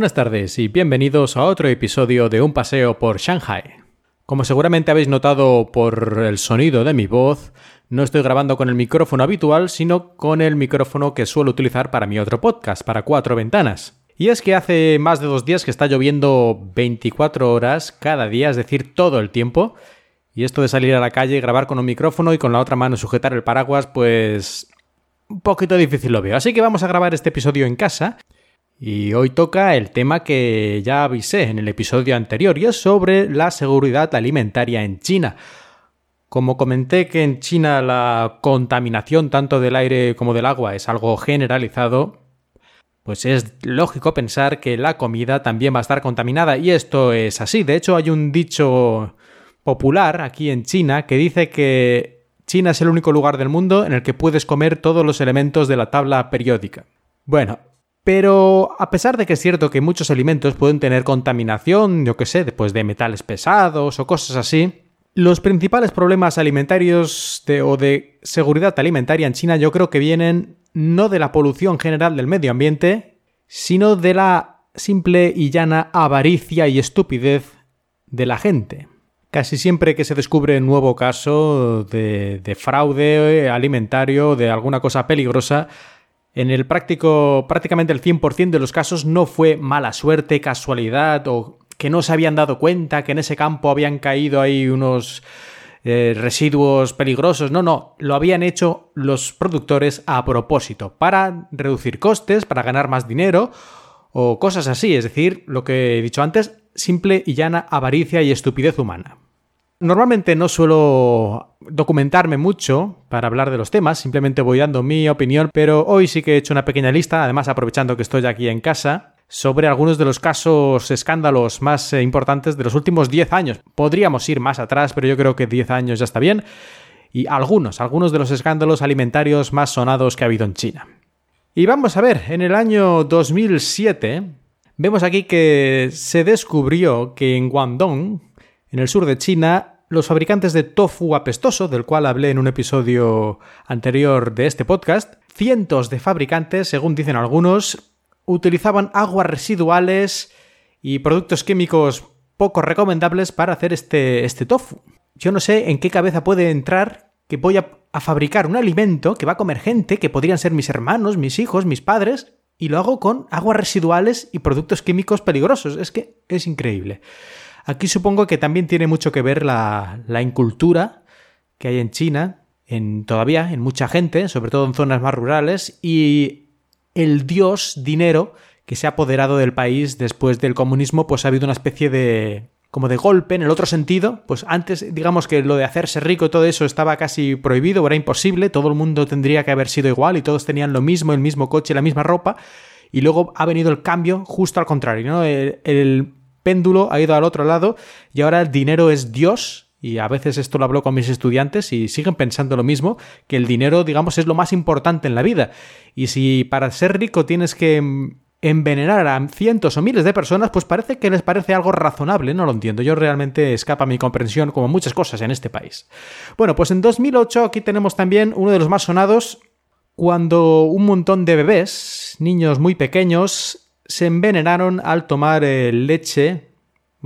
Buenas tardes y bienvenidos a otro episodio de Un paseo por Shanghai. Como seguramente habéis notado por el sonido de mi voz, no estoy grabando con el micrófono habitual, sino con el micrófono que suelo utilizar para mi otro podcast, para cuatro ventanas. Y es que hace más de dos días que está lloviendo 24 horas cada día, es decir, todo el tiempo. Y esto de salir a la calle y grabar con un micrófono y con la otra mano sujetar el paraguas, pues un poquito difícil lo veo. Así que vamos a grabar este episodio en casa. Y hoy toca el tema que ya avisé en el episodio anterior y es sobre la seguridad alimentaria en China. Como comenté que en China la contaminación tanto del aire como del agua es algo generalizado, pues es lógico pensar que la comida también va a estar contaminada y esto es así. De hecho hay un dicho popular aquí en China que dice que China es el único lugar del mundo en el que puedes comer todos los elementos de la tabla periódica. Bueno, pero a pesar de que es cierto que muchos alimentos pueden tener contaminación, yo que sé, después de metales pesados o cosas así, los principales problemas alimentarios o de seguridad alimentaria en China yo creo que vienen no de la polución general del medio ambiente, sino de la simple y llana avaricia y estupidez de la gente. Casi siempre que se descubre un nuevo caso de, de fraude alimentario, de alguna cosa peligrosa, en el práctico, prácticamente el 100% de los casos no fue mala suerte, casualidad o que no se habían dado cuenta que en ese campo habían caído ahí unos eh, residuos peligrosos. No, no, lo habían hecho los productores a propósito, para reducir costes, para ganar más dinero o cosas así. Es decir, lo que he dicho antes, simple y llana avaricia y estupidez humana. Normalmente no suelo documentarme mucho para hablar de los temas, simplemente voy dando mi opinión, pero hoy sí que he hecho una pequeña lista, además aprovechando que estoy aquí en casa, sobre algunos de los casos escándalos más eh, importantes de los últimos 10 años. Podríamos ir más atrás, pero yo creo que 10 años ya está bien. Y algunos, algunos de los escándalos alimentarios más sonados que ha habido en China. Y vamos a ver, en el año 2007 vemos aquí que se descubrió que en Guangdong, en el sur de China, los fabricantes de tofu apestoso, del cual hablé en un episodio anterior de este podcast, cientos de fabricantes, según dicen algunos, utilizaban aguas residuales y productos químicos poco recomendables para hacer este, este tofu. Yo no sé en qué cabeza puede entrar que voy a, a, fabricar un alimento que va a comer gente, que podrían ser mis hermanos, mis hijos, mis padres, y lo hago con aguas residuales y productos químicos peligrosos. Es que es increíble. Aquí supongo que también tiene mucho que ver la, incultura que hay en China, en todavía en mucha gente, sobre todo en zonas más rurales, y el dios dinero que se ha apoderado del país después del comunismo, pues ha habido una especie de como de golpe en el otro sentido, pues antes digamos que lo de hacerse rico y todo eso estaba casi prohibido, era imposible, todo el mundo tendría que haber sido igual y todos tenían lo mismo, el mismo coche, la misma ropa, y luego ha venido el cambio justo al contrario, ¿no? Péndulo ha ido al otro lado y ahora el dinero es Dios. Y a veces esto lo hablo con mis estudiantes y siguen pensando lo mismo, que el dinero, digamos, es lo más importante en la vida. Y si para ser rico tienes que envenenar a cientos o miles de personas, pues parece que les parece algo razonable, no lo entiendo. Yo realmente escapa mi comprensión como muchas cosas en este país. Bueno, pues en 2008 aquí tenemos también uno de los más sonados cuando un montón de bebés, niños muy pequeños, se envenenaron al tomar eh, leche,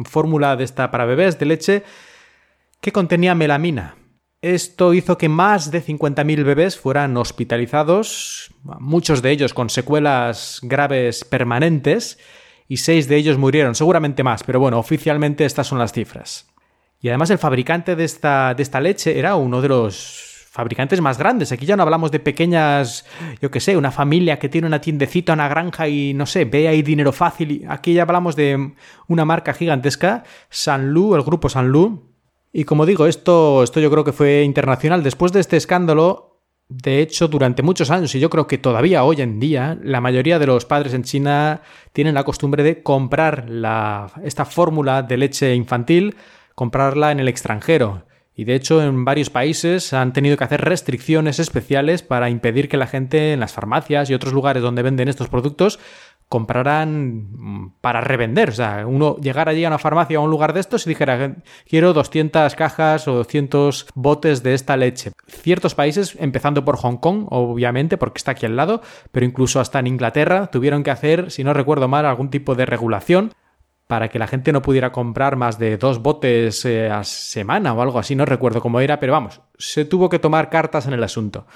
fórmula de esta para bebés de leche, que contenía melamina. Esto hizo que más de 50.000 bebés fueran hospitalizados, muchos de ellos con secuelas graves permanentes, y seis de ellos murieron, seguramente más, pero bueno, oficialmente estas son las cifras. Y además el fabricante de esta, de esta leche era uno de los fabricantes más grandes. Aquí ya no hablamos de pequeñas, yo qué sé, una familia que tiene una tiendecita, una granja y no sé, ve ahí dinero fácil. Aquí ya hablamos de una marca gigantesca, Sanlu, el grupo Sanlu. Y como digo, esto, esto yo creo que fue internacional. Después de este escándalo, de hecho, durante muchos años, y yo creo que todavía hoy en día, la mayoría de los padres en China tienen la costumbre de comprar la, esta fórmula de leche infantil, comprarla en el extranjero. Y de hecho en varios países han tenido que hacer restricciones especiales para impedir que la gente en las farmacias y otros lugares donde venden estos productos comprarán para revender. O sea, uno llegar allí a una farmacia o a un lugar de estos y dijera, quiero 200 cajas o 200 botes de esta leche. Ciertos países, empezando por Hong Kong, obviamente, porque está aquí al lado, pero incluso hasta en Inglaterra, tuvieron que hacer, si no recuerdo mal, algún tipo de regulación para que la gente no pudiera comprar más de dos botes eh, a semana o algo así, no recuerdo cómo era, pero vamos, se tuvo que tomar cartas en el asunto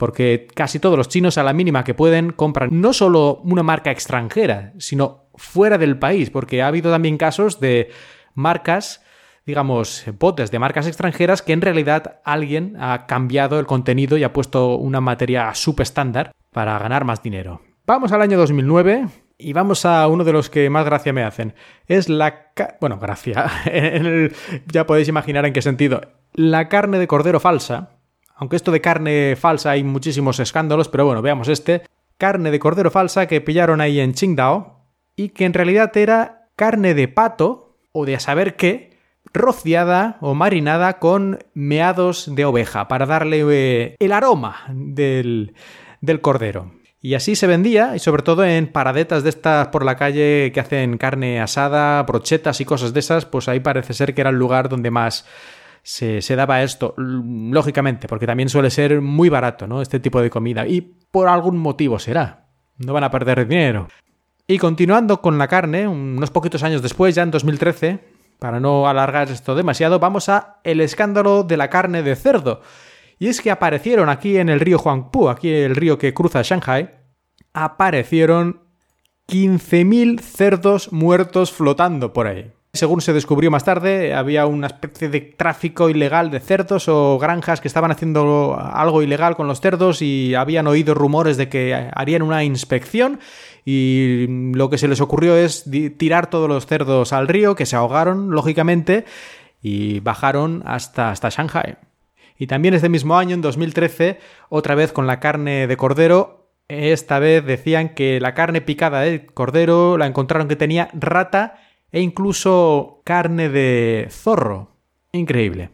porque casi todos los chinos a la mínima que pueden compran no solo una marca extranjera, sino fuera del país, porque ha habido también casos de marcas, digamos, botes de marcas extranjeras que en realidad alguien ha cambiado el contenido y ha puesto una materia subestándar para ganar más dinero. Vamos al año 2009 y vamos a uno de los que más gracia me hacen. Es la... Bueno, gracia. Ya podéis imaginar en qué sentido. La carne de cordero falsa aunque esto de carne falsa hay muchísimos escándalos, pero bueno, veamos este. Carne de cordero falsa que pillaron ahí en Qingdao y que en realidad era carne de pato o de a saber qué, rociada o marinada con meados de oveja para darle eh, el aroma del, del cordero. Y así se vendía, y sobre todo en paradetas de estas por la calle que hacen carne asada, brochetas y cosas de esas, pues ahí parece ser que era el lugar donde más se, daba esto, lógicamente, porque también suele ser muy barato, ¿no? Este tipo de comida. Y por algún motivo será. No van a perder dinero. Y continuando con la carne, unos poquitos años después, ya en 2013, para no alargar esto demasiado, vamos a el escándalo de la carne de cerdo. Y es que aparecieron aquí en el río Huangpu, aquí el río que cruza Shanghai, aparecieron 15.000 cerdos muertos flotando por ahí. Según se descubrió más tarde, había una especie de tráfico ilegal de cerdos o granjas que estaban haciendo algo ilegal con los cerdos y habían oído rumores de que harían una inspección y lo que se les ocurrió es tirar todos los cerdos al río, que se ahogaron, lógicamente, y bajaron hasta, hasta Shanghai. Y también este mismo año, en 2013, otra vez con la carne de cordero, esta vez decían que la carne picada de cordero la encontraron que tenía rata e incluso carne de zorro. Increíble.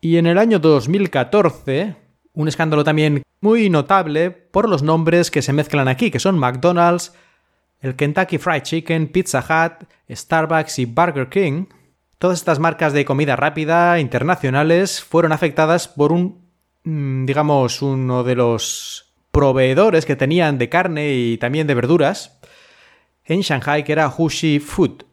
Y en el año 2014, un escándalo también muy notable por los nombres que se mezclan aquí, que son McDonald's, el Kentucky Fried Chicken, Pizza Hut, Starbucks y Burger King. Todas estas marcas de comida rápida internacionales fueron afectadas por un, mm, digamos, uno de los proveedores que tenían de carne y también de verduras en Shanghai, que era Hushi Food.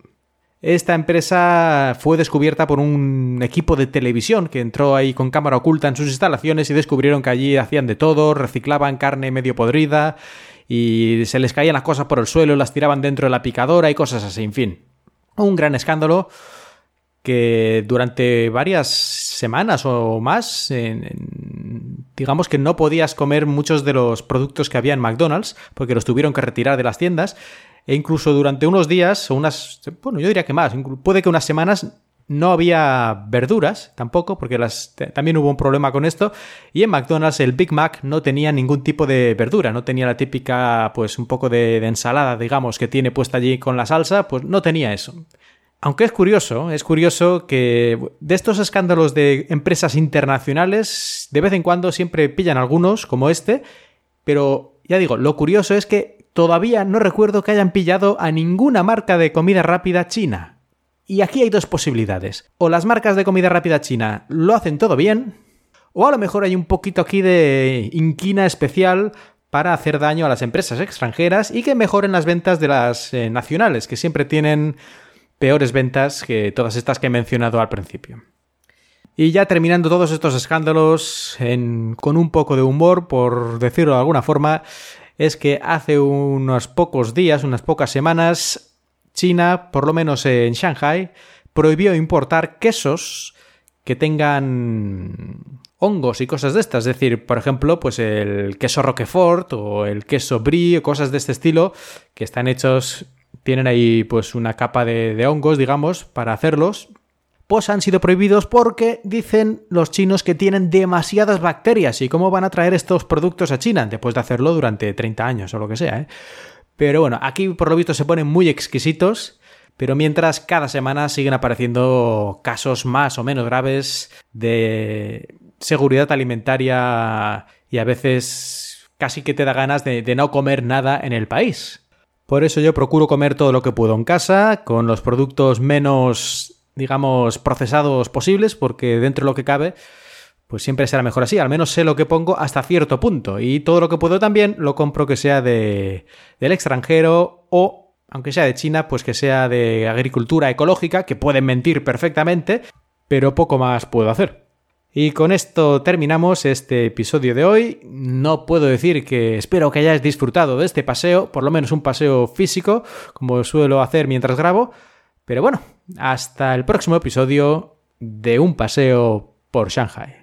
Esta empresa fue descubierta por un equipo de televisión que entró ahí con cámara oculta en sus instalaciones y descubrieron que allí hacían de todo, reciclaban carne medio podrida y se les caían las cosas por el suelo, las tiraban dentro de la picadora y cosas así, en fin. Un gran escándalo que durante varias semanas o más, digamos que no podías comer muchos de los productos que había en McDonald's porque los tuvieron que retirar de las tiendas e incluso durante unos días o unas, bueno, yo diría que más, puede que unas semanas no había verduras tampoco, porque las, también hubo un problema con esto. Y en McDonald's el Big Mac no tenía ningún tipo de verdura, no tenía la típica, pues un poco de, de, ensalada, digamos, que tiene puesta allí con la salsa, pues no tenía eso. Aunque es curioso, es curioso que de estos escándalos de empresas internacionales, de vez en cuando siempre pillan algunos, como este, pero ya digo, lo curioso es que todavía no recuerdo que hayan pillado a ninguna marca de comida rápida china. Y aquí hay dos posibilidades. O las marcas de comida rápida china lo hacen todo bien, o a lo mejor hay un poquito aquí de inquina especial para hacer daño a las empresas extranjeras y que mejoren las ventas de las eh, nacionales, que siempre tienen peores ventas que todas estas que he mencionado al principio. Y ya terminando todos estos escándalos con un poco de humor, por decirlo de alguna forma, es que hace unos pocos días, unas pocas semanas, China, por lo menos en Shanghai, prohibió importar quesos que tengan hongos y cosas de estas. Es decir, por ejemplo, pues el queso Roquefort o el queso Brie o cosas de este estilo que están hechos, tienen ahí pues una capa de, hongos, digamos, para hacerlos pues han sido prohibidos porque dicen los chinos que tienen demasiadas bacterias y cómo van a traer estos productos a China después de hacerlo durante 30 años o lo que sea. ¿eh? Pero bueno, aquí por lo visto se ponen muy exquisitos, pero mientras cada semana siguen apareciendo casos más o menos graves de seguridad alimentaria y a veces casi que te da ganas de no comer nada en el país. Por eso yo procuro comer todo lo que puedo en casa, con los productos menos, digamos, procesados posibles, porque dentro de lo que cabe, pues siempre será mejor así. Al menos sé lo que pongo hasta cierto punto. Y todo lo que puedo también lo compro que sea de, del extranjero o, aunque sea de China, pues que sea de agricultura ecológica, que pueden mentir perfectamente, pero poco más puedo hacer. Y con esto terminamos este episodio de hoy. No puedo decir que espero que hayáis disfrutado de este paseo, por lo menos un paseo físico, como suelo hacer mientras grabo. Pero bueno, hasta el próximo episodio de un paseo por Shanghai.